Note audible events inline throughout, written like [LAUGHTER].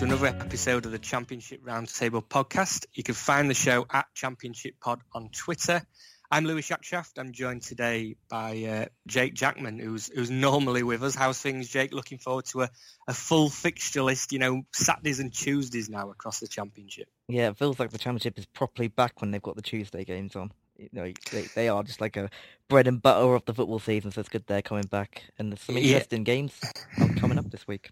To another episode of the Championship Roundtable podcast. You can find the show at Championship Pod on Twitter. I'm Louis Shackshaft. I'm joined today by uh, Jake Jackman, who's who's normally with us. How's things, Jake? Looking forward to a, a full fixture list. You know, Saturdays and Tuesdays now across the Championship. Yeah, it feels like the championship is properly back when they've got the Tuesday games on. You know, they, they are just like a bread and butter of the football season, so it's good they're coming back. And there's some Yeah. interesting games coming up this week.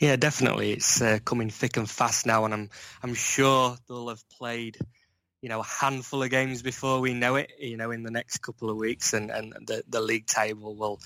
Yeah, definitely. It's uh, coming thick and fast now, and I'm I'm sure they'll have played, you know, a handful of games before we know it. You know, in the next couple of weeks, and and the the league table will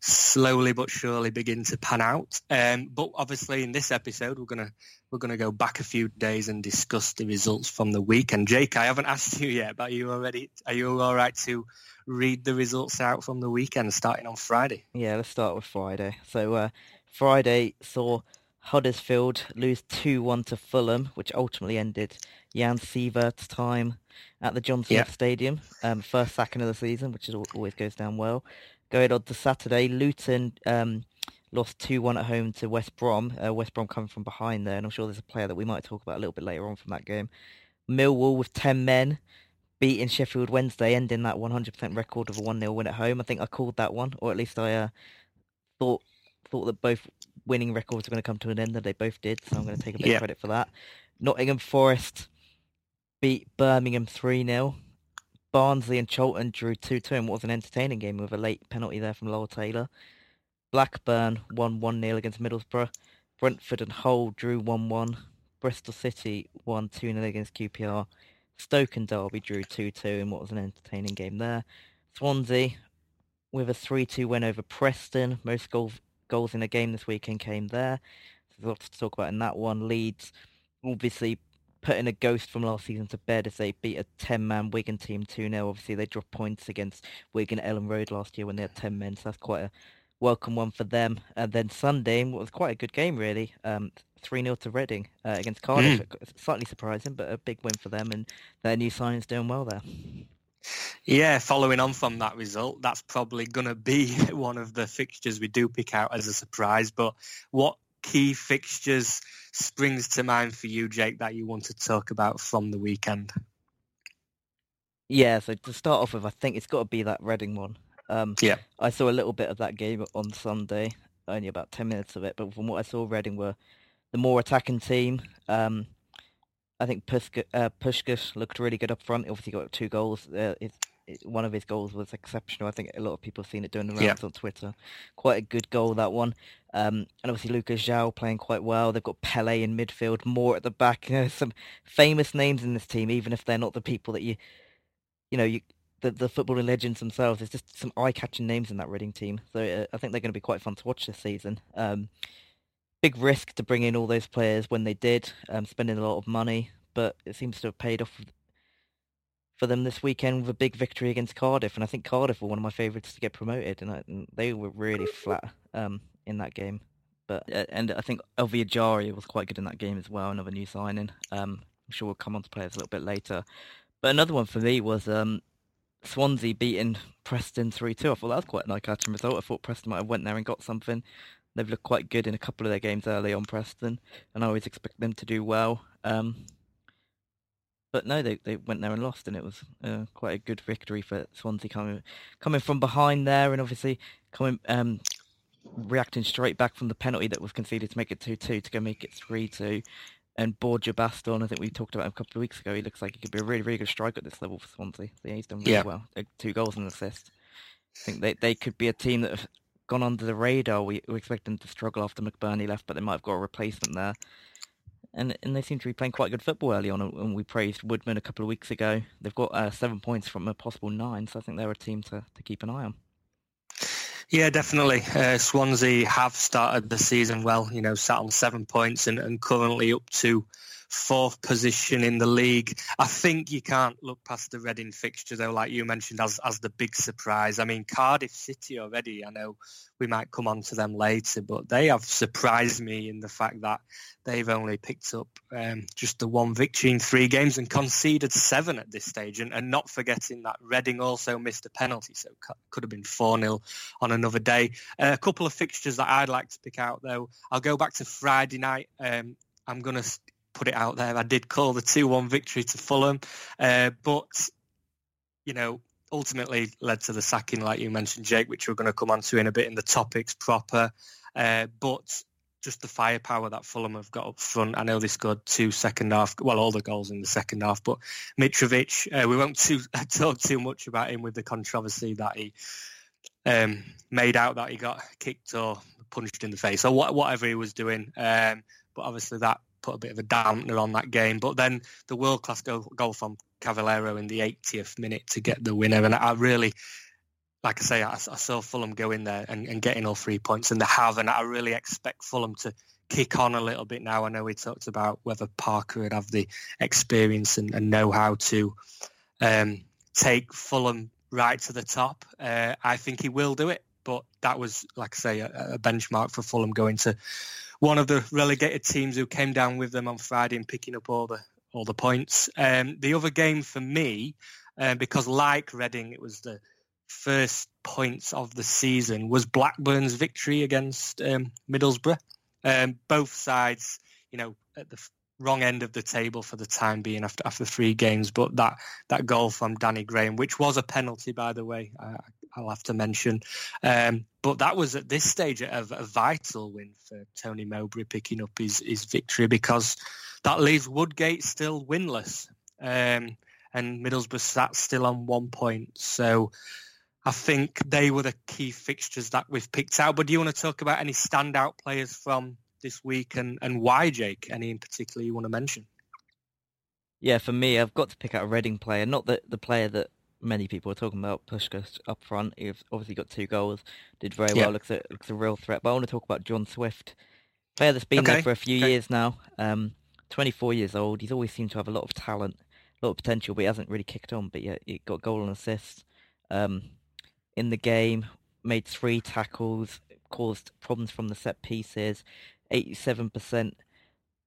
slowly but surely begin to pan out. Um, but obviously, in this episode, we're gonna we're gonna go back a few days and discuss the results from the week. And Jake, I haven't [LAUGHS] asked you yet, but are you already? Are you all right to read the results out from the weekend, starting on Friday? Yeah, let's start with Friday. So uh, Friday saw Huddersfield lose 2-1 to Fulham, which ultimately ended Jan Siewert's time at the Johnson Yeah. Stadium. Um, first sacking of the season, which is, always goes down well. Going on to Saturday, Luton um, lost 2-1 at home to West Brom. Uh, West Brom coming from behind there, and I'm sure there's a player that we might talk about a little bit later on from that game. Millwall with 10 men beating Sheffield Wednesday, ending that 100% record of a 1-0 win at home. I think I called that one, or at least I uh, thought thought that both winning records were going to come to an end, and they both did. So I'm going to take a bit Yeah. of credit for that. Nottingham Forest beat Birmingham 3-0. Barnsley and Charlton drew 2-2 and what was an entertaining game with a late penalty there from Lyle Taylor. Blackburn won 1-0 against Middlesbrough. Brentford and Hull drew 1-1. Bristol City won 2-0 against QPR. Stoke and Derby drew 2-2 in what was an entertaining game there. Swansea with a 3-2 win over Preston. Most goals goals in a game this weekend came there. So there's lots to talk about in that one. Leeds obviously putting a ghost from last season to bed as they beat a 10-man Wigan team 2-0. Obviously they dropped points against Wigan at Elland Road last year when they had 10 men, so that's quite a welcome one for them. And then Sunday, what was quite a good game really, um, 3-0 to Reading uh, against Cardiff. Slightly surprising, but a big win for them, and their new signing's doing well there. Yeah, following on from that result, that's probably going to be [LAUGHS] one of the fixtures we do pick out as a surprise. But what key fixtures springs to mind for you, Jake, that you want to talk about from the weekend? Yeah, so to start off with, I think it's got to be that Reading one. Um, Yeah. I saw a little bit of that game on Sunday, only about 10 minutes of it, but from what I saw, Reading were the more attacking team. Um, I think Puska, uh, Pushkas looked really good up front. Obviously got two goals. Uh, his, one of his goals was exceptional. I think a lot of people have seen it doing the Yeah. rounds on Twitter. Quite a good goal, that one. Um, and obviously Lucas João playing quite well. They've got Pele in midfield, Moore at the back. You know, [LAUGHS] some famous names in this team, even if they're not the people that you, you know, you the, the footballing legends themselves. There's just some eye-catching names in that Reading team. So uh, I think they're going to be quite fun to watch this season. Um, big risk to bring in all those players when they did, um, spending a lot of money, but it seems to have paid off for them this weekend with a big victory against Cardiff. And I think Cardiff were one of my favourites to get promoted, and, I, and they were really flat um, in that game. But and I think Ovie Ejaria was quite good in that game as well. Another new signing. Um, I'm sure we'll come on to players a little bit later. But another one for me was um, Swansea beating Preston 3-2. I thought that was quite an eye-catching result. I thought Preston might have went there and got something. They've looked quite good in a couple of their games early on Preston, and I always expect them to do well. Um, but no, they they went there and lost, and it was uh, quite a good victory for Swansea coming coming from behind there, and obviously coming um, reacting straight back from the penalty that was conceded to make it 2-2 to go make it 3-2. And Borja Baston, I think we talked about him a couple of weeks ago. He looks like he could be a really, really good striker at this level for Swansea. So he's done really Yeah. well. Uh, Two goals and an assist. I think they they could be a team that have gone under the radar. We, we expect them to struggle after McBurnie left, but they might have got a replacement there. and and they seem to be playing quite good football early on. And we praised Woodman a couple of weeks ago. They've got uh, seven points from a possible nine, so I think they're a team to, to keep an eye on. Yeah, definitely. Uh, Swansea have started the season well. You know, sat on seven points and, and currently up to fourth position in the league. I think you can't look past the Reading fixture though, like you mentioned, as as the big surprise. I mean, Cardiff City already. I know we might come on to them later, but they have surprised me in the fact that they've only picked up um, just the one victory in three games and conceded seven at this stage, and, and not forgetting that Reading also missed a penalty, so could have been four 0 on another day. Uh, a couple of fixtures that I'd like to pick out though. I'll go back to Friday night. Um, I'm going to put it out there. I did call the 2-1 victory to Fulham, uh, but, you know, ultimately led to the sacking, like you mentioned, Jake, which we're going to come on to in a bit in the topics proper. Uh, but just the firepower that Fulham have got up front. I know they scored two second half, well, all the goals in the second half, but Mitrovic, uh, we won't too, [LAUGHS] talk too much about him with the controversy that he um, made out that he got kicked or punched in the face or whatever he was doing. Um, but obviously that put a bit of a dampener on that game. But then the world class goal, goal from Cavaleiro in the 80th minute to get the winner, and I really. Like I say, I, I saw Fulham go in there and, and getting all three points, and they have, and I really expect Fulham to kick on a little bit now. I know we talked about whether Parker would have the experience and, and know how to um, take Fulham right to the top. Uh, I think he will do it, but that was, like I say, a, a benchmark for Fulham going to one of the relegated teams who came down with them on Friday and picking up all the all the points. Um, the other game for me, um, because like Reading, it was the first points of the season, was Blackburn's victory against um, Middlesbrough. Um, both sides, you know, at the wrong end of the table for the time being after after three games. But that that goal from Danny Graham, which was a penalty by the way, I, I'll have to mention. Um, but that was at this stage a, a, vital win for Tony Mowbray picking up his, his victory because that leaves Woodgate still winless. Um, and Middlesbrough sat still on one point. So I think they were the key fixtures that we've picked out. But do you want to talk about any standout players from this week and, and why, Jake? Any in particular you want to mention? Yeah, for me, I've got to pick out a Reading player, not the, the player that many people are talking about Puskas up front. He's obviously got two goals, did very yeah. well, looks a, looks a real threat. But I want to talk about John Swift, player that's been okay. there for a few okay. years now. Um, 24 years old. He's always seemed to have a lot of talent, a lot of potential, but he hasn't really kicked on. But yeah, he got goal and assist um, in the game. Made three tackles, caused problems from the set pieces. 87%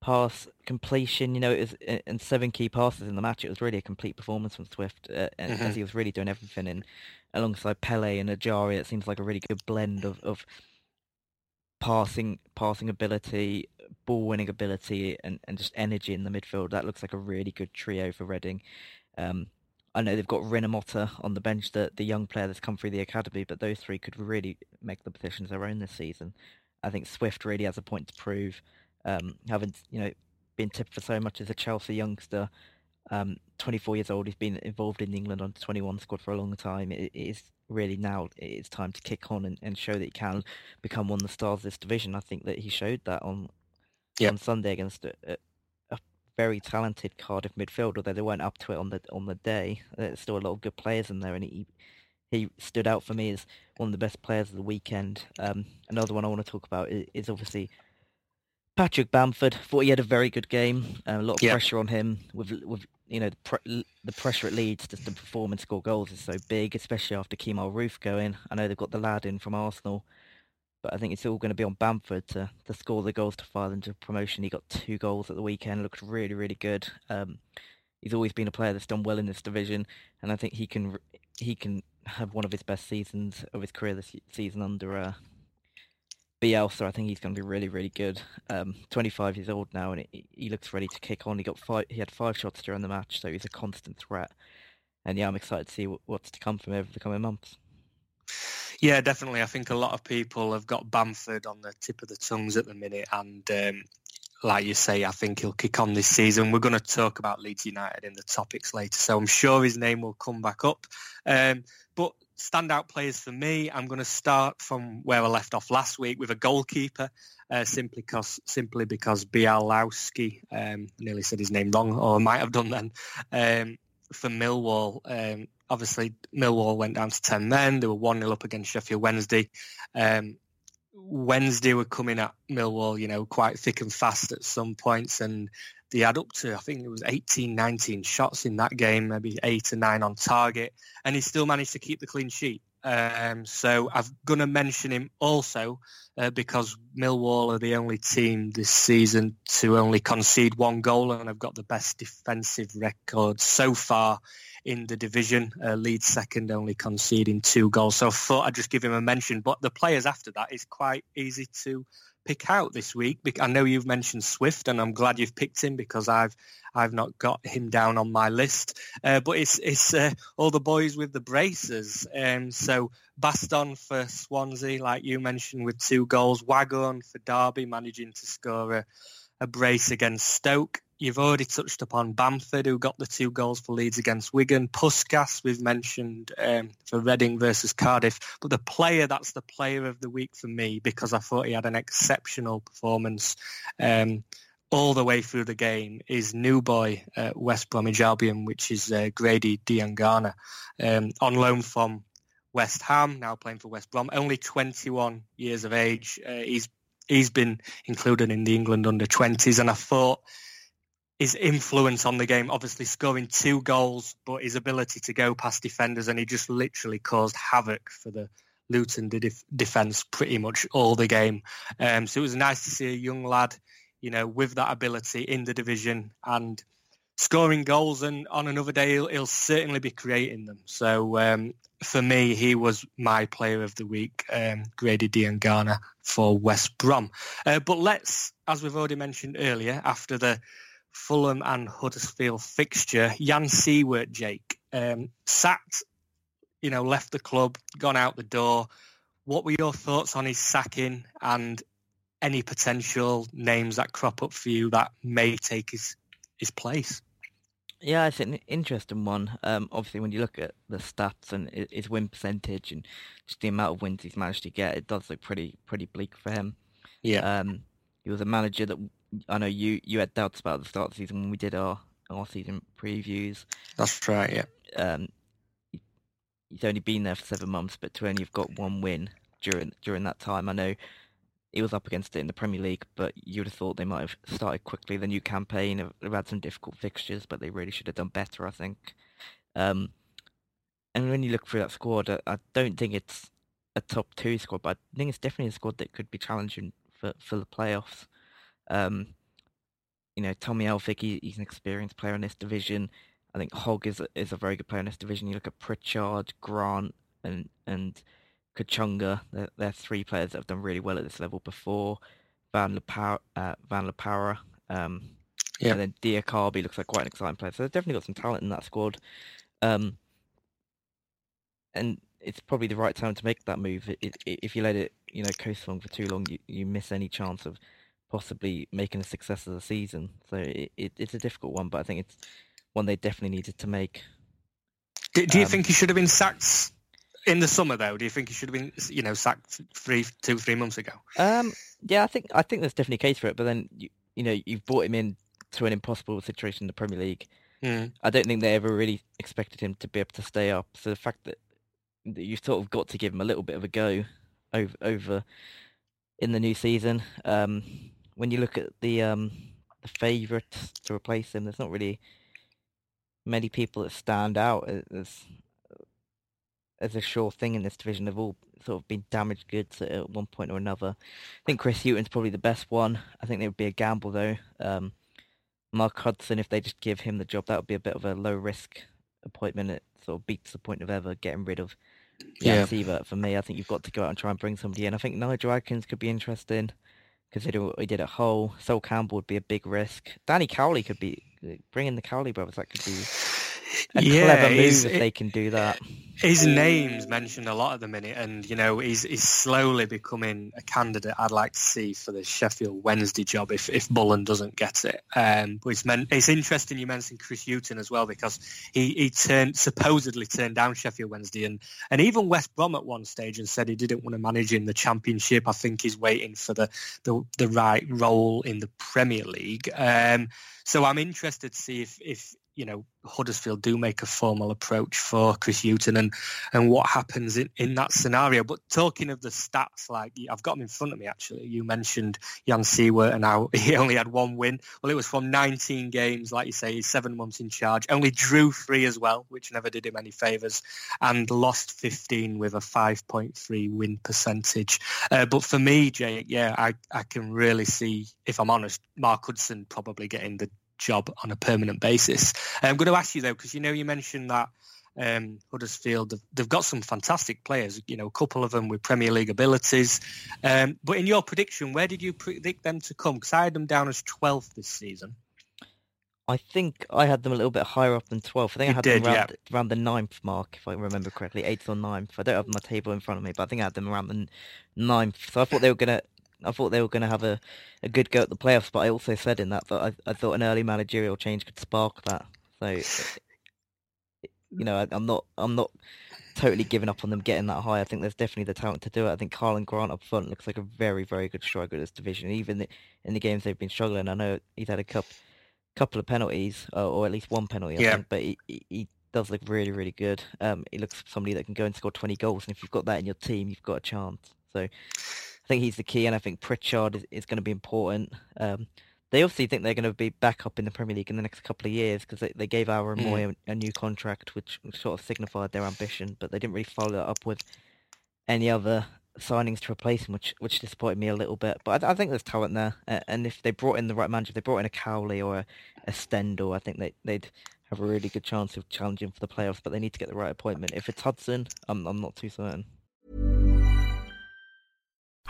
pass completion. You know, it was and seven key passes in the match. It was really a complete performance from Swift, uh, mm-hmm. as he was really doing everything. And alongside Pele and Ajari, it seems like a really good blend of, of passing passing ability, ball winning ability, and, and just energy in the midfield. That looks like a really good trio for Reading. Um, I know they've got Rinomhota on the bench, the the young player that's come through the academy, but those three could really make the positions their own this season. I think Swift really has a point to prove um, having you know been tipped for so much as a Chelsea youngster. Um, 24 years old, he's been involved in the England under 21 squad for a long time. It, it is really now it's time to kick on and, and, show that he can become one of the stars of this division. I think that he showed that on yep. on Sunday against a, a, very talented Cardiff midfield. Although they weren't up to it on the on the day, there's still a lot of good players in there, and he he stood out for me as one of the best players of the weekend. Um, another one I want to talk about is, is obviously Patrick Bamford thought he had a very good game. Uh, a lot of yeah. pressure on him with with you know the, pre- the pressure it leads to the perform and score goals is so big, especially after Kemar Roofe going. I know they've got the lad in from Arsenal, but I think it's all going to be on Bamford to, to score the goals to fire them to promotion. He got two goals at the weekend, looked really really good. Um, he's always been a player that's done well in this division, and I think he can he can have one of his best seasons of his career this season under uh, Bielsa, I think he's going to be really, really good. Um, 25 years old now, and he, he looks ready to kick on. He got five. He had five shots during the match, so he's a constant threat. And yeah, I'm excited to see what, what's to come from over the coming months. Yeah, definitely. I think a lot of people have got Bamford on the tip of the tongues at the minute, and um, like you say, I think he'll kick on this season. We're going to talk about Leeds United in the topics later, so I'm sure his name will come back up. Um, but standout players for me, I'm going to start from where I left off last week with a goalkeeper, uh, simply because simply because Bialowski, um, nearly said his name wrong, or I might have done then, um, for Millwall. Um, obviously, Millwall went down to 10 men. They were 1-0 up against Sheffield Wednesday. Um, Wednesday were coming at Millwall, you know, quite thick and fast at some points, and they had up to, I think it was 18, 19 shots in that game, maybe eight or nine on target, and he still managed to keep the clean sheet. Um, so I'm going to mention him also uh, because Millwall are the only team this season to only concede one goal and have got the best defensive record so far in the division. Uh, second, only conceding two goals. So I thought I'd just give him a mention. But the players after that is quite easy to pick out this week. I know you've mentioned Swift, and I'm glad you've picked him because I've I've not got him down on my list. Uh, but it's it's uh, all the boys with the braces. Um, so Baston for Swansea, like you mentioned, with two goals. Waghorn for Derby, managing to score a, a brace against Stoke. You've already touched upon Bamford, who got the two goals for Leeds against Wigan. Puskas, we've mentioned um, for Reading versus Cardiff. But the player that's the player of the week for me because I thought he had an exceptional performance um, all the way through the game is new boy uh, West Bromwich Albion, which is uh, Grady Diangana, um, on loan from West Ham, now playing for West Brom. Only 21 years of age. Uh, he's he's been included in the England under 20s, and I thought his influence on the game, obviously scoring two goals, but his ability to go past defenders, and he just literally caused havoc for the Luton def- defence pretty much all the game. Um, so it was nice to see a young lad, you know, with that ability in the division and scoring goals. And on another day, he'll, he'll certainly be creating them. So um, for me, he was my player of the week, um, Grady Diangana for West Brom. Uh, but let's, as we've already mentioned earlier, after the Fulham and Huddersfield fixture. Jan Siewert, Jake, um, sacked, you know, left the club, gone out the door. What were your thoughts on his sacking and any potential names that crop up for you that may take his his place? Yeah, it's an interesting one. Um, obviously, when you look at the stats and his win percentage and just the amount of wins he's managed to get, it does look pretty pretty bleak for him. Yeah, Um, he was a manager that I know you you had doubts about the start of the season when we did our our season previews. that's right. Yeah, Um, he- he's only been there for seven months, but to only have got one win during during that time, I know he was up against it in the Premier League, but you would have thought they might have started quickly the new campaign. They've had some difficult fixtures, but they really should have done better, I think. Um, and when you look through that squad, I, I don't think it's a top two squad, but I think it's definitely a squad that could be challenging for, for the playoffs. Um, you know, Tommy Elphick, he, he's an experienced player in this division. I think Hogg is a, is a very good player in this division. You look at Pritchard, Grant, and and Kachunga. They're, they're three players that have done really well at this level before. Van Lepower, uh, Van Lepower, um, Yeah. and then Diakhaby looks like quite an exciting player. So they've definitely got some talent in that squad. Um, and it's probably the right time to make that move. I- i- If you let it, you know, coast along for too long, you, you miss any chance of possibly making a success of the season. So it, it, it's a difficult one, but I think it's one they definitely needed to make. do, do you Um, think he should have been sacked in the summer though? Do you think he should have been, you know, sacked three, two, three months ago? Um, yeah, I think I think there's definitely a case for it. But then you you know you've brought him in to an impossible situation in the Premier League. Mm. I don't think they ever really expected him to be able to stay up. So the fact that, that you've sort of got to give him a little bit of a go over over in the new season. Um, when you look at the um the favourites to replace him, there's not really many people that stand out as as a sure thing in this division. They've all sort of been damaged goods at one point or another. I think Chris Hughton's probably the best one. I think it would be a gamble though. Um, Mark Hudson, if they just give him the job, that would be a bit of a low risk appointment. It sort of beats the point of ever getting rid of Yeah. Siewert for me. I think you've got to go out and try and bring somebody in. I think Nigel Adkins could be interesting, considering what he did at Hull. Sol Campbell would be a big risk. Danny Cowley could be bringing the Cowley brothers. That could be a Yeah, clever move if they can do that. his name's mentioned a lot at the minute, and you know he's he's slowly becoming a candidate I'd like to see for the Sheffield Wednesday job if if Bullen doesn't get it. Um, but it's meant it's interesting you mentioned Chris Hughton as well because he he turned supposedly turned down Sheffield Wednesday and and even West Brom at one stage and said he didn't want to manage in the Championship. I think he's waiting for the the, the right role in the Premier League. Um, so I'm interested to see if if you know Huddersfield do make a formal approach for Chris Hughton and and what happens in, in that scenario. But talking of the stats, like I've got them in front of me actually. You mentioned Jan Siewert and how [LAUGHS] he only had one win. Well, it was from 19 games, like you say, he's seven months in charge. Only drew three as well, which never did him any favours, and lost 15 with a 5.3 win percentage. Uh, but for me, Jake, yeah, I I can really see, if I'm honest, Mark Hudson probably getting the job on a permanent basis. I'm going to ask you though, because you know you mentioned that um, Huddersfield they've, they've, got some fantastic players. You know, a couple of them with Premier League abilities. Um, but in your prediction, where did you predict them to come? Because I had them down as 12th this season. I think I had them a little bit higher up than 12th. I think You I had did, them around, yeah. around the ninth mark, if I remember correctly, eighth or ninth. I don't have my table in front of me, but I think I had them around the n- ninth. So I thought they were gonna, I thought they were gonna have a, a good go at the playoffs. But I also said in that that I, I thought an early managerial change could spark that. So, you know, I, I'm not, I'm not totally giving up on them getting that high. I think there's definitely the talent to do it. I think Karlan Grant up front looks like a very, very good striker in this division. Even in the games they've been struggling, I know he's had a couple, couple of penalties, uh, or at least one penalty, I Yeah. think, but he, he, does look really, really good. Um, he looks somebody that can go and score 20 goals, and if you've got that in your team, you've got a chance. So think he's the key, and I think Pritchard is, is going to be important. Um, they obviously think they're going to be back up in the Premier League in the next couple of years because they, they gave Aaron Mm. Mooy a, a new contract, which sort of signified their ambition, but they didn't really follow that up with any other signings to replace him, which which disappointed me a little bit. But I, I think there's talent there, and if they brought in the right manager, if they brought in a Cowley or a, a Stendel, I think they, they'd have a really good chance of challenging for the playoffs. But they need to get the right appointment. If it's Hudson, I'm I'm not too certain.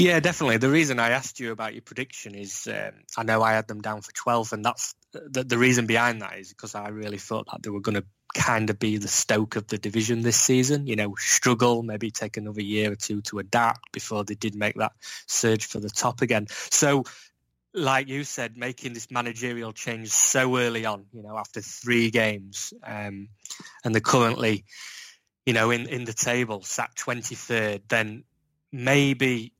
Yeah, definitely. The reason I asked you about your prediction is um, I know I had them down for 12, and that's the, the reason behind that is because I really thought that they were going to kind of be the Stoke of the division this season. You know, struggle, maybe take another year or two to adapt before they did make that surge for the top again. So, like you said, making this managerial change so early on, you know, after three games, um, and they're currently, you know, in, in the table, sat 23rd, then maybe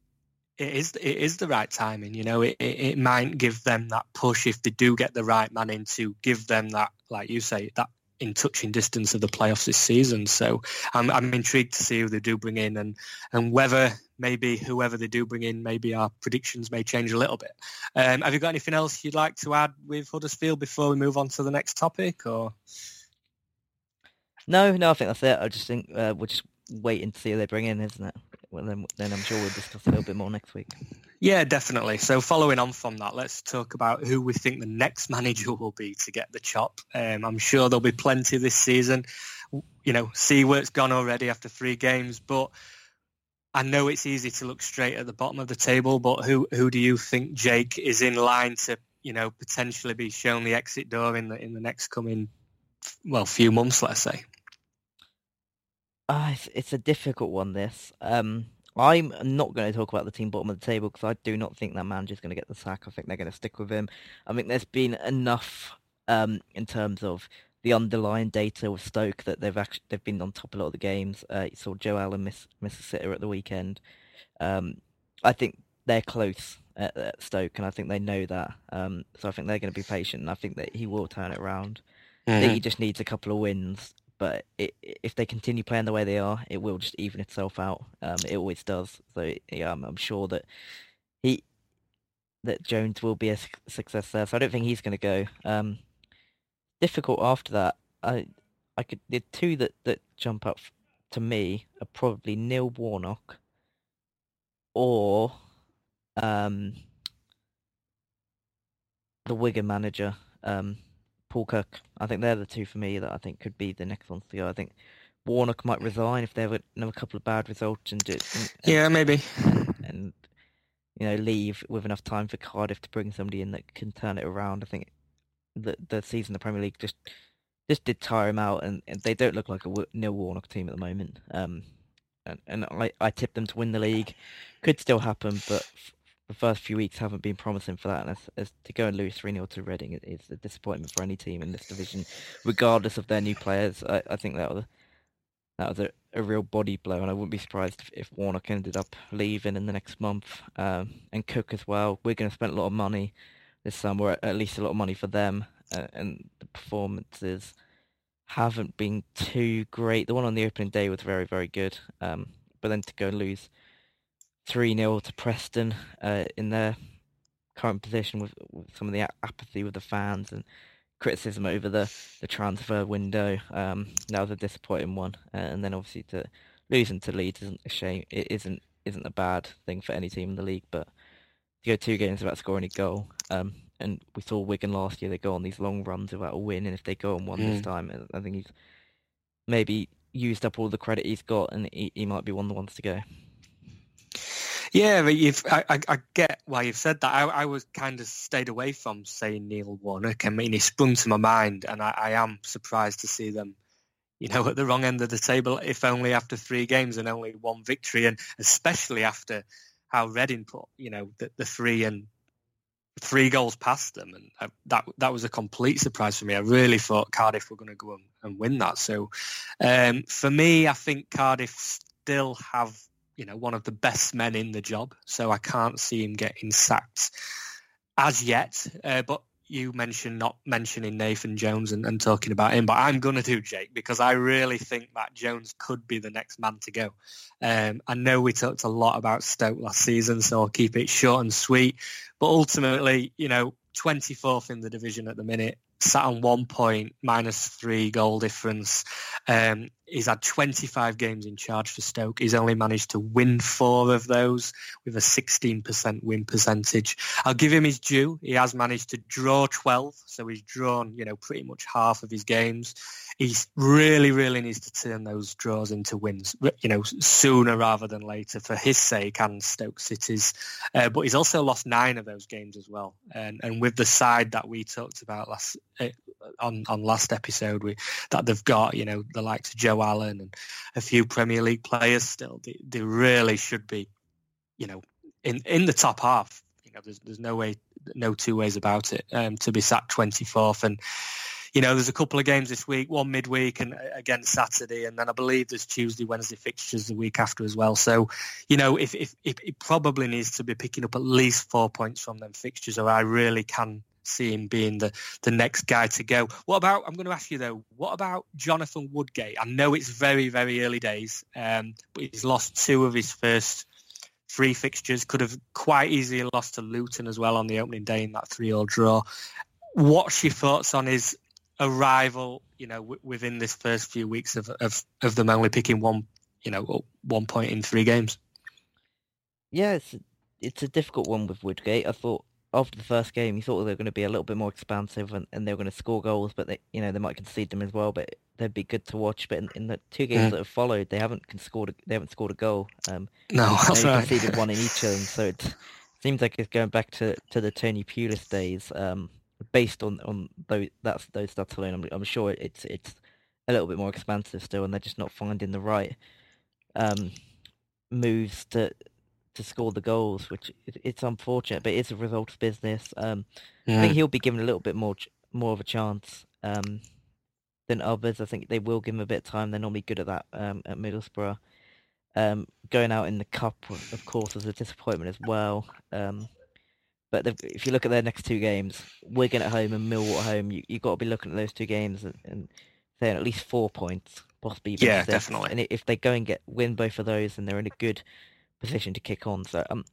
it is it is the right timing. You know, it, it, it might give them that push if they do get the right man in to give them that, like you say, that in touching distance of the playoffs this season. So I'm I'm intrigued to see who they do bring in and and whether maybe whoever they do bring in, maybe our predictions may change a little bit. Um, have you got anything else you'd like to add with Huddersfield before we move on to the next topic? Or No, no, I think that's it. I just think uh, we'll just wait and see who they bring in, isn't it? Well, then, then I'm sure we'll discuss a little bit more next week. Yeah, definitely. So following on from that, let's talk about who we think the next [LAUGHS] manager will be to get the chop. Um, I'm sure there'll be plenty this season. You know, Siewert's gone already after three games, but I know it's easy to look straight at the bottom of the table. But who who do you think Jake is in line to you know potentially be shown the exit door in the in the next coming well few months, let's say? Uh, it's, it's a difficult one, this. Um, I'm not going to talk about the team bottom of the table because I do not think that manager's going to get the sack. I think they're going to stick with him. I think there's been enough um, in terms of the underlying data with Stoke that they've actually they've been on top of a lot of the games. Uh, you saw Joe Allen miss miss a sitter at the weekend. Um, I think they're close at, at Stoke, and I think they know that. Um, so I think they're going to be patient, and I think that he will turn it around. I think he just needs a couple of wins, but it, if they continue playing the way they are, it will just even itself out. Um, it always does. So yeah, I'm, I'm sure that he that Jones will be a success there. So I don't think he's going to go. Um, difficult after that. I I could the two that that jump up to me are probably Neil Warnock or um the Wigan manager um Paul Cook. I think they're the two for me that I think could be the next ones to go. I think Warnock might resign if they have another couple of bad results and, do, and, and Yeah, maybe. [SIGHS] and you know leave with enough time for Cardiff to bring somebody in that can turn it around. I think the the season the Premier League just just did tire him out, and, and they don't look like a Neil Warnock team at the moment. Um, and and I I tipped them to win the league, could still happen, but the first few weeks haven't been promising for that. And as, as to go and lose three 0 to Reading is a disappointment for any team in this division, regardless of their new players. I, I think that was that was a, a real body blow, and I wouldn't be surprised if, if Warnock ended up leaving in the next month, um, and Cook as well. We're going to spend a lot of money this summer, at least a lot of money for them, uh, and the performances haven't been too great. The one on the opening day was very, very good, um, but then to go and lose three 0 to Preston uh, in their current position with, with some of the apathy with the fans and criticism over the, the transfer window. Um, that was a disappointing one, uh, and then obviously to losing to Leeds isn't a shame. It isn't isn't a bad thing for any team in the league, but to go two games without scoring a goal, um, and we saw Wigan last year. They go on these long runs without a win, and if they go on one this Mm. time, I think he's maybe used up all the credit he's got, and he, he might be one of the ones to go. Yeah, but you've, I, I, I get why you've said that. I, I was kind of stayed away from saying Neil Warnock. I mean, he sprung to my mind, and I, I am surprised to see them, you know, [LAUGHS] at the wrong end of the table, if only after three games and only one victory, and especially after how Reading put, you know, the, the three and three goals past them, and I, that that was a complete surprise for me. I really thought Cardiff were going to go and, and win that. So, um, for me, I think Cardiff still have you know one of the best men in the job, so I can't see him getting sacked as yet. Uh, but you mentioned not mentioning Nathan Jones and, and talking about him, but I'm going to do Jake because I really think Matt Jones could be the next man to go. Um, I know we talked a lot about Stoke last season, so I'll keep it short and sweet. But ultimately, you know, 24th in the division at the minute, sat on one point, minus three goal difference. Um, he's had 25 games in charge for Stoke. He's only managed to win four of those with a 16% win percentage. I'll give him his due. He has managed to draw 12, so he's drawn, you know, pretty much half of his games. He really, really needs to turn those draws into wins, you know, sooner rather than later for his sake and Stoke City's. Uh, but he's also lost nine of those games as well. And, and with the side that we talked about last uh, on on last episode, we, that they've got, you know, the likes of Joe Allen and a few Premier League players still, they, they really should be, you know, in in the top half. You know, there's there's no way, no two ways about it. Um, to be sat 24th and you know, there's a couple of games this week, one midweek and uh, again Saturday, and then I believe there's Tuesday, Wednesday fixtures the week after as well. So, you know, if, if, if it probably needs to be picking up at least four points from them fixtures, or I really can see him being the, the next guy to go. What about, I'm going to ask you though, what about Jonathan Woodgate? I know it's very, very early days, um, but he's lost two of his first three fixtures, could have quite easily lost to Luton as well on the opening day in that 3-0 draw. What's your thoughts on his arrival, you know, w- within this first few weeks of, of, of them only picking one, you know, one point in three games? Yeah, it's it's a difficult one with Woodgate. I thought after the first game, you thought they were going to be a little bit more expansive and, and they were going to score goals, but they, you know, they might concede them as well. But they'd be good to watch. But in, in the two games Mm. that have followed, they haven't scored. A, they haven't scored a goal. Um, No, that's they right. conceded one in [LAUGHS] each of them. So it seems like it's going back to, to the Tony Pulis days. Um, based on on those that's those stats alone, I'm, I'm sure it's it's a little bit more expansive still, and they're just not finding the right um, moves to to score the goals, which it's unfortunate, but it's a result of business. Um, I think he'll be given a little bit more more of a chance. Um, than others. I think they will give him a bit of time. They're normally good at that um, at Middlesbrough. Um, going out in the cup, of course, was a disappointment as well. Um, but they've- if you look at their next two games, Wigan at home and Millwall at home, you you've got to be looking at those two games and, and saying at least four points, possibly Yeah, six. definitely. And if they go and get win both of those, then they're in a good position to kick on. So um,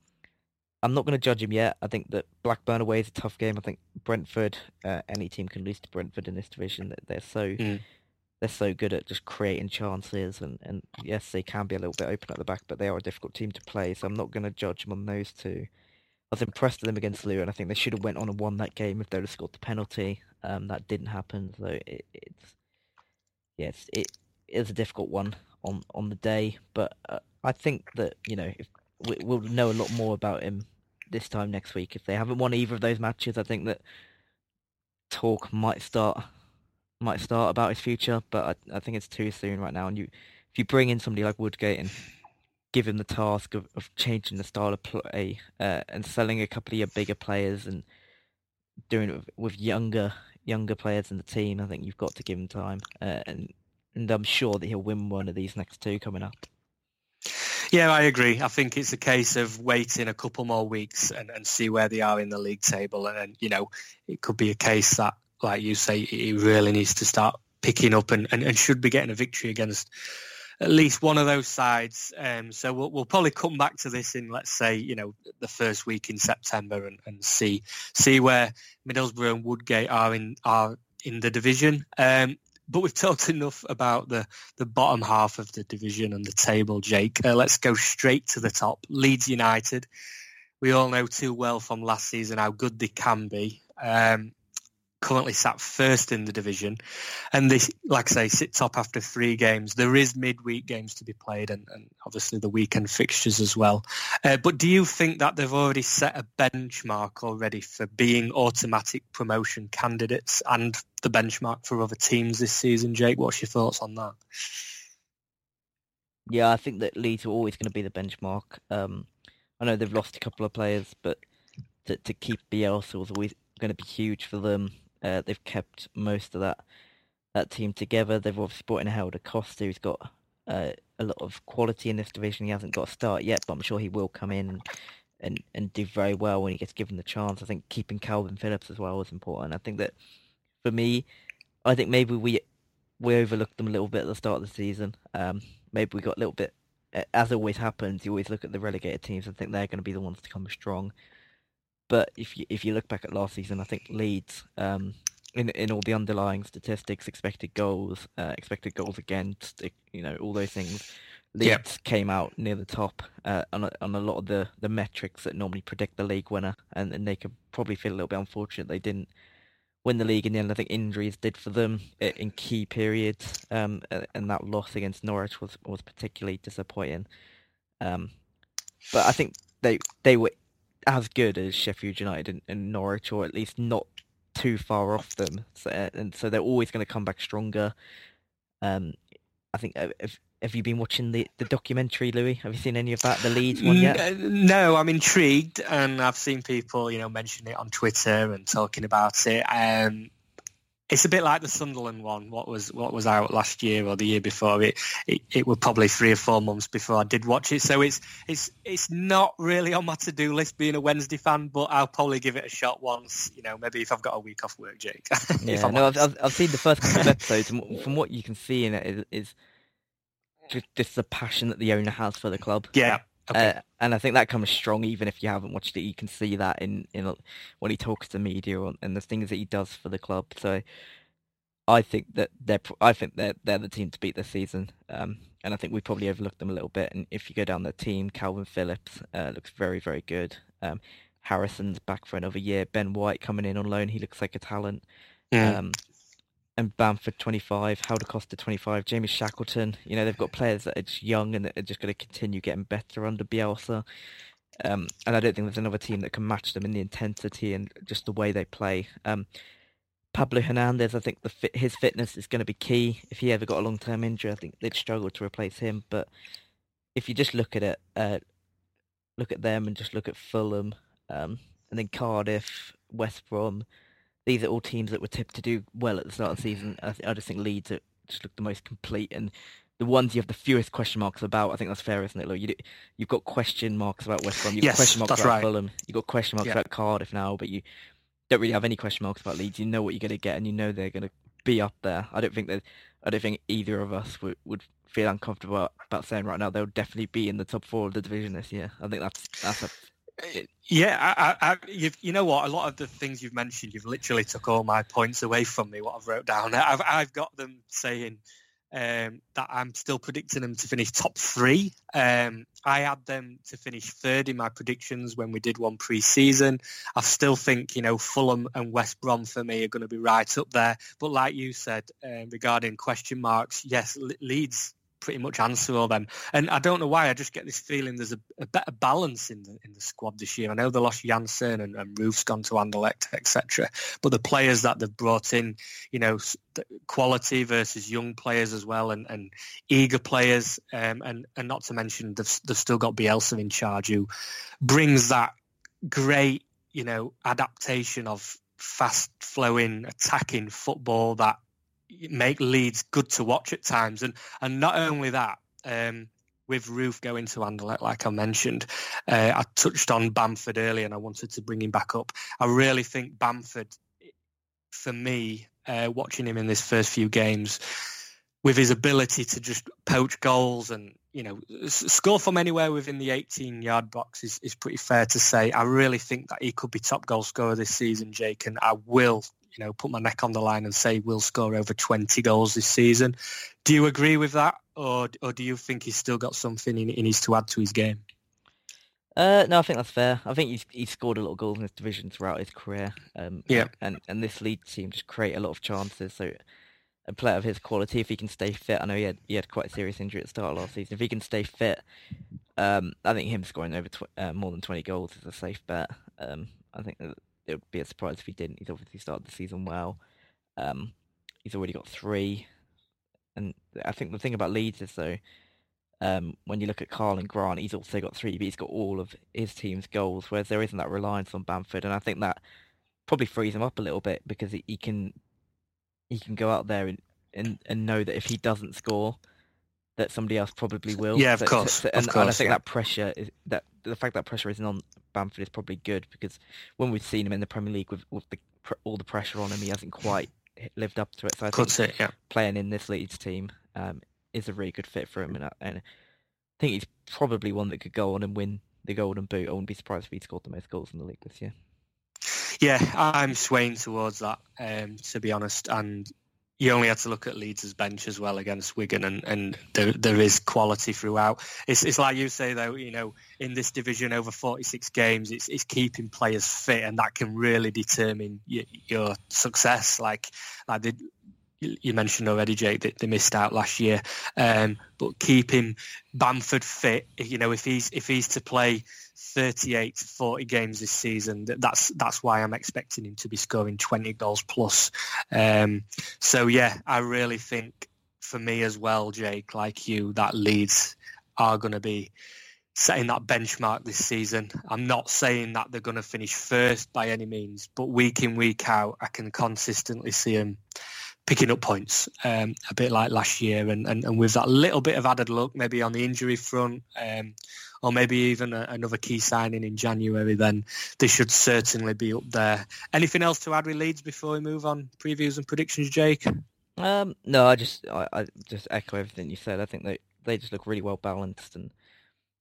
I'm not going to judge him yet. I think that Blackburn away is a tough game. I think Brentford, uh, any team can lose to Brentford in this division. That They're so Mm. they're so good at just creating chances, and, and yes, they can be a little bit open at the back, but they are a difficult team to play. So I'm not going to judge them on those two. I was impressed with them against Luton. I think they should have went on and won that game if they'd have scored the penalty. Um, that didn't happen, so it, it's yes, it is a difficult one on on the day. But uh, I think that you know if we, we'll know a lot more about him this time next week. If they haven't won either of those matches, I think that talk might start might start about his future. But I, I think it's too soon right now. And you if you bring in somebody like Woodgate and give him the task of, of changing the style of play uh, and selling a couple of your bigger players and doing it with, with younger younger players in the team, I think you've got to give him time. Uh, and and I'm sure that he'll win one of these next two coming up. Yeah, I agree. I think it's a case of waiting a couple more weeks and, and see where they are in the league table. And, then, you know, it could be a case that, like you say, he really needs to start picking up and, and, and should be getting a victory against at least one of those sides. Um, so we'll, we'll probably come back to this in, let's say, you know, the first week in September and, and see see where Middlesbrough and Woodgate are in are in the division. Um, but we've talked enough about the, the bottom half of the division and the table, Jake. Uh, let's go straight to the top. Leeds United. We all know too well from last season how good they can be. Um, currently sat first in the division, and they, like I say, sit top after three games. There is midweek games to be played, and, and obviously the weekend fixtures as well. Uh, but do you think that they've already set a benchmark already for being automatic promotion candidates and the benchmark for other teams this season, Jake? What's your thoughts on that? Yeah, I think that Leeds are always going to be the benchmark. Um, I know they've lost a couple of players, but to, to keep Bielsa was always going to be huge for them. Uh, they've kept most of that that team together. They've obviously brought in Helder Costa, who's got uh, a lot of quality in this division. He hasn't got a start yet, but I'm sure he will come in and, and, and do very well when he gets given the chance. I think keeping Calvin Phillips as well is important. I think that for me, I think maybe we we overlooked them a little bit at the start of the season. Um, maybe we got a little bit, as always happens, you always look at the relegated teams and think they're going to be the ones to come strong. But if you if you look back at last season, I think Leeds, um, in in all the underlying statistics, expected goals, uh, expected goals against, you know, all those things, Leeds Yep. came out near the top uh, on a, on a lot of the, the metrics that normally predict the league winner, and, and they could probably feel a little bit unfortunate they didn't win the league in the end. I think injuries did for them in key periods, um, and that loss against Norwich was, was particularly disappointing. Um, but I think they they were as good as Sheffield United and, and Norwich, or at least not too far off them. So, uh, and so they're always going to come back stronger. Um, I think uh, have, have you been watching the, the documentary, Louis? Have you seen any of that, the Leeds one yet? Uh, No, I'm intrigued, and I've seen people, you know, mention it on Twitter and talking about it. Um, it's a bit like the Sunderland one. What was what was out last year or the year before? It it, it was probably three or four months before I did watch it. So it's it's it's not really on my to do list being a Wednesday fan, but I'll probably give it a shot once. You know, maybe if I've got a week off work, Jake. [LAUGHS] Yeah, no, I've. I've I've seen the first couple of [LAUGHS] episodes, and from what you can see in it is, is just, just the passion that the owner has for the club. yeah. Okay. Uh, and I think that comes strong, even if you haven't watched it. You can see that in in when he talks to media and, the things that he does for the club. So I think that they're I think they're they're the team to beat this season. Um, and I think we probably overlooked them a little bit. And if you go down the team, Calvin Phillips uh, looks very very good. Um, Harrison's back for another year. Ben White coming in on loan. He looks like a talent. Mm. Um, and Bamford 25, Helder Costa 25, Jamie Shackleton. You know, they've got players that are just young and that are just going to continue getting better under Bielsa. Um, and I don't think there's another team that can match them in the intensity and just the way they play. Um, Pablo Hernandez, I think his fitness is going to be key. If he ever got a long-term injury, I think they'd struggle to replace him. But if you just look at it, uh, look at them and just look at Fulham, um, and then Cardiff, West Brom, these are all teams that were tipped to do well at the start of the season. I, th- I just think Leeds are, just look the most complete and the ones you have the fewest question marks about. I think that's fair, isn't it? Look, you you've got question marks about West Brom, you've Yes, got question marks about right. Fulham, you've got question marks Yeah. about Cardiff now, but you don't really have any question marks about Leeds. You know what you're going to get, and you know they're going to be up there. I don't think that I don't think either of us would, would feel uncomfortable about, about saying right now they'll definitely be in the top four of the division this year. I think that's that's a Yeah, I, I, you know what? A lot of the things you've mentioned, you've literally took all my points away from me. What I've wrote down, I've, I've got them saying um, that I'm still predicting them to finish top three. Um, I had them to finish third in my predictions when we did one pre-season. I still think you know Fulham and West Brom for me are going to be right up there. But like you said um, regarding question marks, yes, Le- Leeds pretty much answer all them. And I don't know why. I just get this feeling there's a, a better balance in the in the squad this year. I know they lost Jansson and, and Roofe's gone to Anderlecht, etc. But the players that they've brought in, you know, quality versus young players as well, and, and eager players, um, and and not to mention they've they've still got Bielsa in charge, who brings that great, you know, adaptation of fast flowing attacking football that make Leeds good to watch at times. And and not only that, um, with Roofe going to Anderlecht, like I mentioned, uh, I touched on Bamford earlier, and I wanted to bring him back up. I really think Bamford, for me, uh, watching him in this first few games, with his ability to just poach goals and you know score from anywhere within the 18 yard box is, is pretty fair to say. I really think that he could be top goal scorer this season, Jake, and I will you know put my neck on the line and say we'll score over 20 goals this season. Do you agree with that, or or do you think he's still got something he, he needs to add to his game? Uh, no, I think that's fair. I think he's he's scored a lot of goals in this division throughout his career. Um, Yeah. and and this lead team just create a lot of chances. So a player of his quality, if he can stay fit, I know he had he had quite a serious injury at the start of last season. If he can stay fit, um, I think him scoring over tw- uh, more than twenty goals is a safe bet. Um, I think it would be a surprise if he didn't. He's obviously started the season well. Um, he's already got three, and I think the thing about Leeds is though, um, when you look at Karlan Grant, he's also got three, but he's got all of his team's goals, whereas there isn't that reliance on Bamford, and I think that probably frees him up a little bit because he, he can he can go out there and, and, and know that if he doesn't score, that somebody else probably will. Yeah, of So- course, so- of and, and I think yeah. that pressure is that the fact that pressure isn't on Bamford is probably good because when we've seen him in the Premier League with, with the, all the pressure on him, he hasn't quite lived up to it. So I think Cuts it, yeah. playing in this Leeds team um, is a really good fit for him, and I, and I think he's probably one that could go on and win the Golden Boot. I wouldn't be surprised if he scored the most goals in the league this year. Yeah, I'm swaying towards that, um, to be honest. And you only had to look at Leeds' bench as well against Wigan, and, and there, there is quality throughout. It's, it's like you say, though, you know, in this division over 46 games, it's, it's keeping players fit, and that can really determine your, your success. Like, like you mentioned already, Jake, that they missed out last year. Um, but keeping Bamford fit, you know, if he's if he's to play 38 to 40 games this season, that's that's why I'm expecting him to be scoring 20 goals plus. Um, so yeah, I really think for me as well, Jake, like you, that Leeds are going to be setting that benchmark this season. I'm not saying that they're going to finish first by any means, but week in week out, I can consistently see them picking up points, um, a bit like last year, and, and, and with that little bit of added luck, maybe on the injury front, um, or maybe even a, another key signing in January, then they should certainly be up there. Anything else to add with Leeds before we move on? Previews and predictions, Jake? Um, no, I just I, I just echo everything you said. I think they they just look really well balanced, and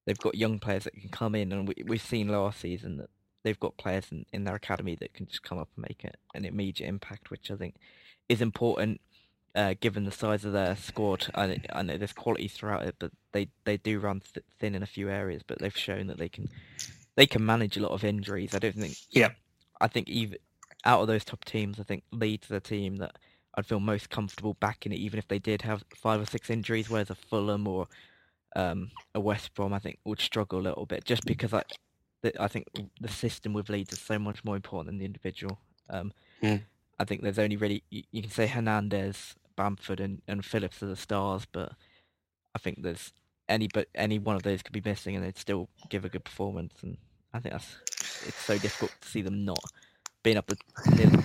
they've got young players that can come in, and we we've seen last season that they've got players in, in their academy that can just come up and make it an immediate impact, which I think is important. Uh, given the size of their squad, I, I know there's quality throughout it, but they, they do run th- thin in a few areas. But they've shown that they can they can manage a lot of injuries. I don't think Yeah. I think even out of those top teams, I think Leeds are the team that I'd feel most comfortable backing it, even if they did have five or six injuries. Whereas a Fulham or um, a West Brom, I think would struggle a little bit, just because I, I think the system with Leeds is so much more important than the individual. Um, Mm. I think there's only really you, you can say Hernandez, Bamford, and, and Phillips are the stars, but I think there's any but any one of those could be missing, and they'd still give a good performance. And I think that's it's so difficult to see them not being up the near,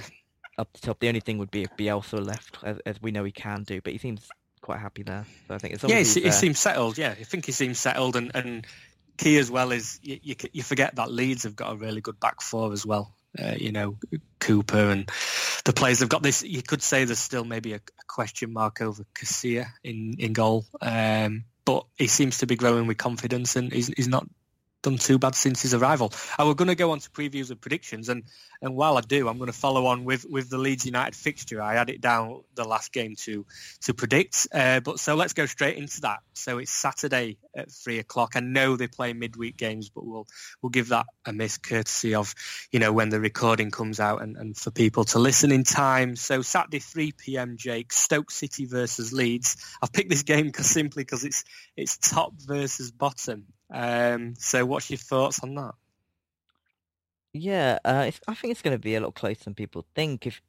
up the top. The only thing would be if Bielsa left, as, as we know he can do, but he seems quite happy there. So I think it's Yeah, he, he seems settled. Yeah, I think he seems settled, and, and key as well is you, you, you forget that Leeds have got a really good back four as well. Uh, you know, Cooper and the players have got this. You could say there's still maybe a, a question mark over Casilla in in goal, um, but he seems to be growing with confidence, and he's, he's not done too bad since his arrival. I we're going to go on to previews and predictions, and, and while I do, I'm going to follow on with, with the Leeds United fixture. I had it down the last game to to predict, uh, but so let's go straight into that. So it's Saturday at three o'clock. I know they play midweek games, but we'll we'll give that a miss courtesy of you know when the recording comes out and, and for people to listen in time. So Saturday 3 p.m. Jake Stoke City versus Leeds. I've picked this game 'cause- simply because it's it's top versus bottom. Um, so what's your thoughts on that? Yeah, uh, it's, I think it's going to be a lot closer than people think. If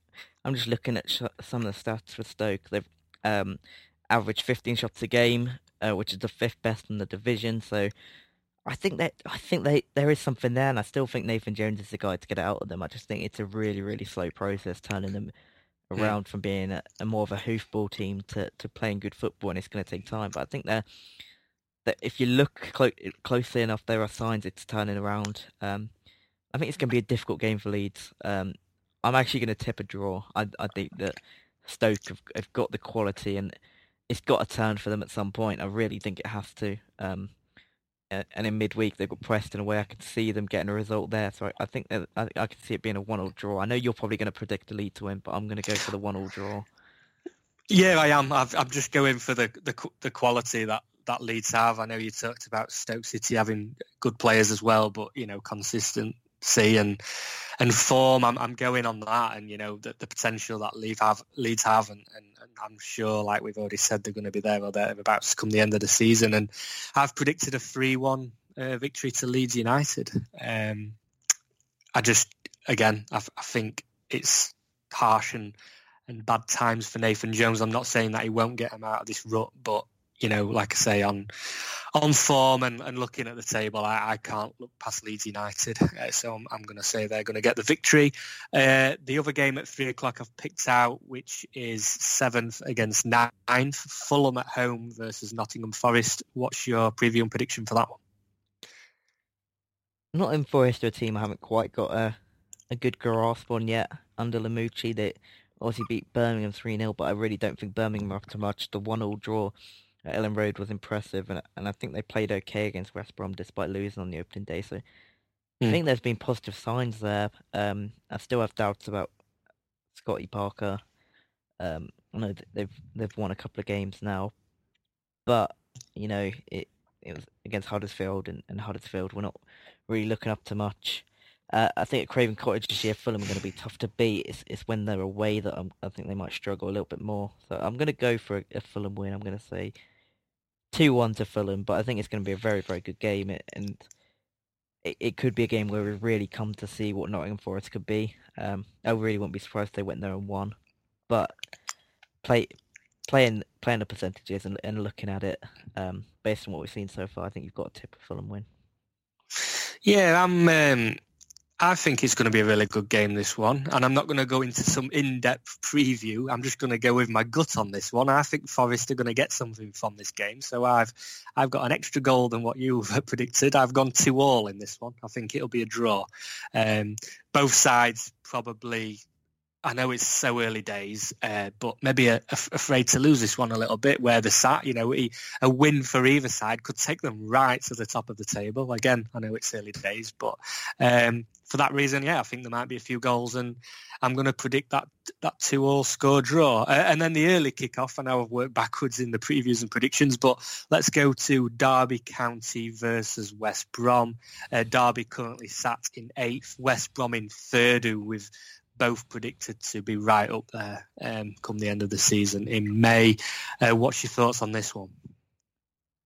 I'm just looking at sh- some of the stats for Stoke, they've um, averaged 15 shots a game, uh, which is the fifth best in the division. So I think that I think they there is something there, and I still think Nathan Jones is the guy to get it out of them. I just think it's a really really slow process turning them Hmm. around from being a, a more of a hoofball team to, to playing good football, and it's going to take time. But I think they're that if you look clo- closely enough, there are signs it's turning around. Um, I think it's going to be a difficult game for Leeds. Um, I'm actually going to tip a draw. I, I think that Stoke have, have got the quality and it's got to turn for them at some point. I really think it has to. Um, and in midweek they've got Preston away. I could see them getting a result there. So I, I think that I, I see it being a one-all draw. I know you're probably going to predict the lead to win, but I'm going to go for the one-all draw. Yeah, I am. I've, I'm just going for the, the the quality that that Leeds have. I know you talked about Stoke City having good players as well, but you know consistency and and form. I'm I'm going on that, and you know the, the potential that Leeds have, Leeds have, and, and, and I'm sure, like we've already said, they're going to be there or they're about to come the end of the season. And I've predicted a three-one uh, victory to Leeds United. Um, I just, again, I, I think it's harsh and and bad times for Nathan Jones. I'm not saying that he won't get him out of this rut, but you know, like I say, on on form and, and looking at the table, I, I can't look past Leeds United. Uh, so I'm, I'm going to say they're going to get the victory. Uh, the other game at three o'clock I've picked out, which is seventh against ninth, Fulham at home versus Nottingham Forest. What's your preview and prediction for that one? Nottingham Forest are a team I haven't quite got a a good grasp on yet. Under Lamouchi, they obviously beat Birmingham 3-0, but I really don't think Birmingham are up to much. The one-all draw at Elland Road was impressive, and and I think they played okay against West Brom despite losing on the opening day. So I Hmm. think there's been positive signs there. Um, I still have doubts about Scotty Parker. Um, I know they've they've won a couple of games now, but you know it it was against Huddersfield, and, and Huddersfield we're not really looking up to much. Uh, I think at Craven Cottage this year, Fulham are going to be tough to beat. It's, it's when they're away that I'm, I think they might struggle a little bit more. So I'm going to go for a, a Fulham win. I'm going to say 2-1 to Fulham, but I think it's going to be a very, very good game. And it, it could be a game where we really come to see what Nottingham Forest could be. Um, I really wouldn't be surprised if they went there and won. But play, playing playing the percentages and, and looking at it, um, based on what we've seen so far, I think you've got a tip a Fulham win. Yeah, I'm. Um, I think it's going to be a really good game, this one, and I'm not going to go into some in-depth preview. I'm just going to go with my gut on this one. I think Forest are going to get something from this game, so I've I've got an extra goal than what you've [LAUGHS] predicted. I've gone two all in this one. I think it'll be a draw. Um, both sides probably. I know it's so early days, uh, but maybe a, a, afraid to lose this one a little bit. Where the sat, you know, a a win for either side could take them right to the top of the table. Again, I know it's early days, but um, for that reason, yeah, I think there might be a few goals, and I'm going to predict that that two all score draw. Uh, and then the early kickoff. I know I've worked backwards in the previews and predictions, but let's go to Derby County versus West Brom. Uh, Derby currently sat in eighth, West Brom in third, who with both predicted to be right up there um, come the end of the season in May. Uh, what's your thoughts on this one?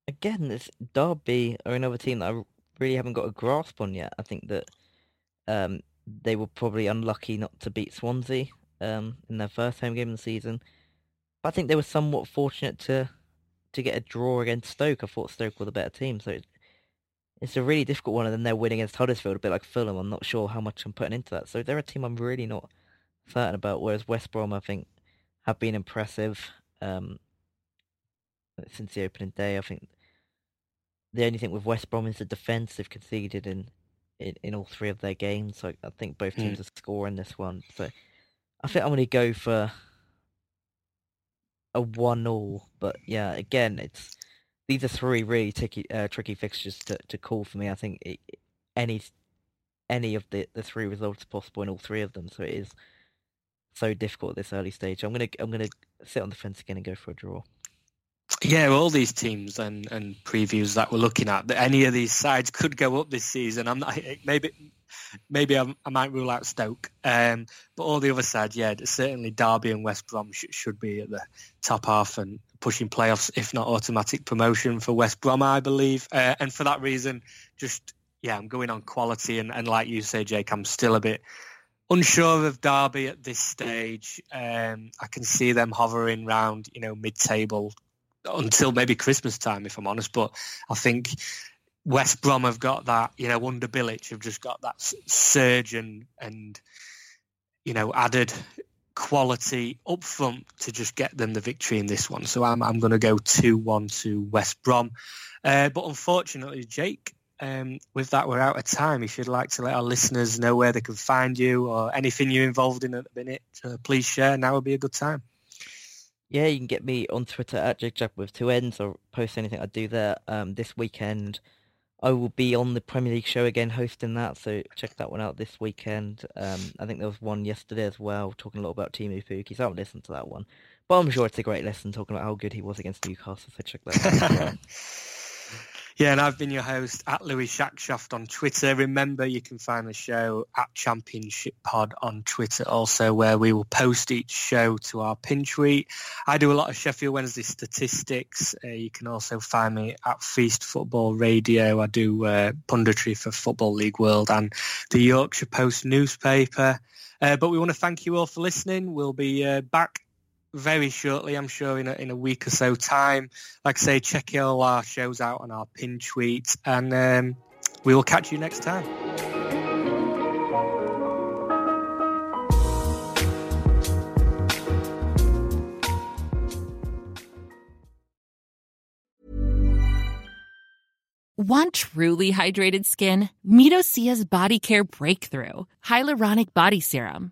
again, this Derby are another team that I really haven't got a grasp on yet. I think that um, they were probably unlucky not to beat Swansea um, in their first home game of the season. But I think they were somewhat fortunate to to get a draw against Stoke. I thought Stoke were the better team, so it's, it's a really difficult one. And then they're winning against Huddersfield, a bit like Fulham. I'm not sure how much I'm putting into that. So they're a team I'm really not certain about. Whereas West Brom, I think, have been impressive um, since the opening day. I think the only thing with West Brom is the defence. They've conceded in, in, in all three of their games. So I think both teams Mm. are scoring this one. So I think I'm going to go for a one-all. But yeah, again, it's these are three really tricky, uh, tricky fixtures to, to call for me. I think it, any any of the, the three results possible in all three of them. So it is so difficult at this early stage. I'm gonna I'm gonna sit on the fence again and go for a draw. Yeah, all these teams and, and previews that we're looking at, that any of these sides could go up this season. I'm not [LAUGHS] maybe maybe I'm, I might rule out Stoke, um, but all the other sides, yeah, certainly Derby and West Brom sh- should be at the top half and pushing playoffs, if not automatic promotion for West Brom, I believe. Uh, and for that reason, just yeah, I'm going on quality, and, and like you say, Jake, I'm still a bit unsure of Derby at this stage. Um, I can see them hovering round, you know, mid-table until maybe Christmas time, if I'm honest. But I think West Brom have got that, you know, under Bilic have just got that surge and, and you know, added quality up front to just get them the victory in this one. So I'm, I'm going to go 2-1 to West Brom. Uh, but unfortunately, Jake, um, with that, we're out of time. If you'd like to let our listeners know where they can find you or anything you're involved in at the minute, uh, please share. Now would be a good time. Yeah, you can get me on Twitter at JakeJack with two N's or post anything I do there. Um, this weekend, I will be on the Premier League show again hosting that, so check that one out this weekend. Um, I think there was one yesterday as well, talking a lot about Teemu Pukki, so I haven't listened to that one. But I'm sure it's a great lesson talking about how good he was against Newcastle, so check that out. [LAUGHS] [LAUGHS] Yeah, and I've been your host at Louis Shackshaft on Twitter. Remember, you can find the show at Championship Pod on Twitter also, where we will post each show to our pin tweet. I do a lot of Sheffield Wednesday statistics. Uh, you can also find me at Feast Football Radio. I do uh, punditry for Football League World and the Yorkshire Post newspaper. Uh, but we want to thank you all for listening. We'll be uh, back very shortly, I'm sure, in a, in a week or so time. Like I say, check all our shows out on our pin tweet, and um, we will catch you next time. Want truly hydrated skin? Medocia's Body Care Breakthrough Hyaluronic Body Serum.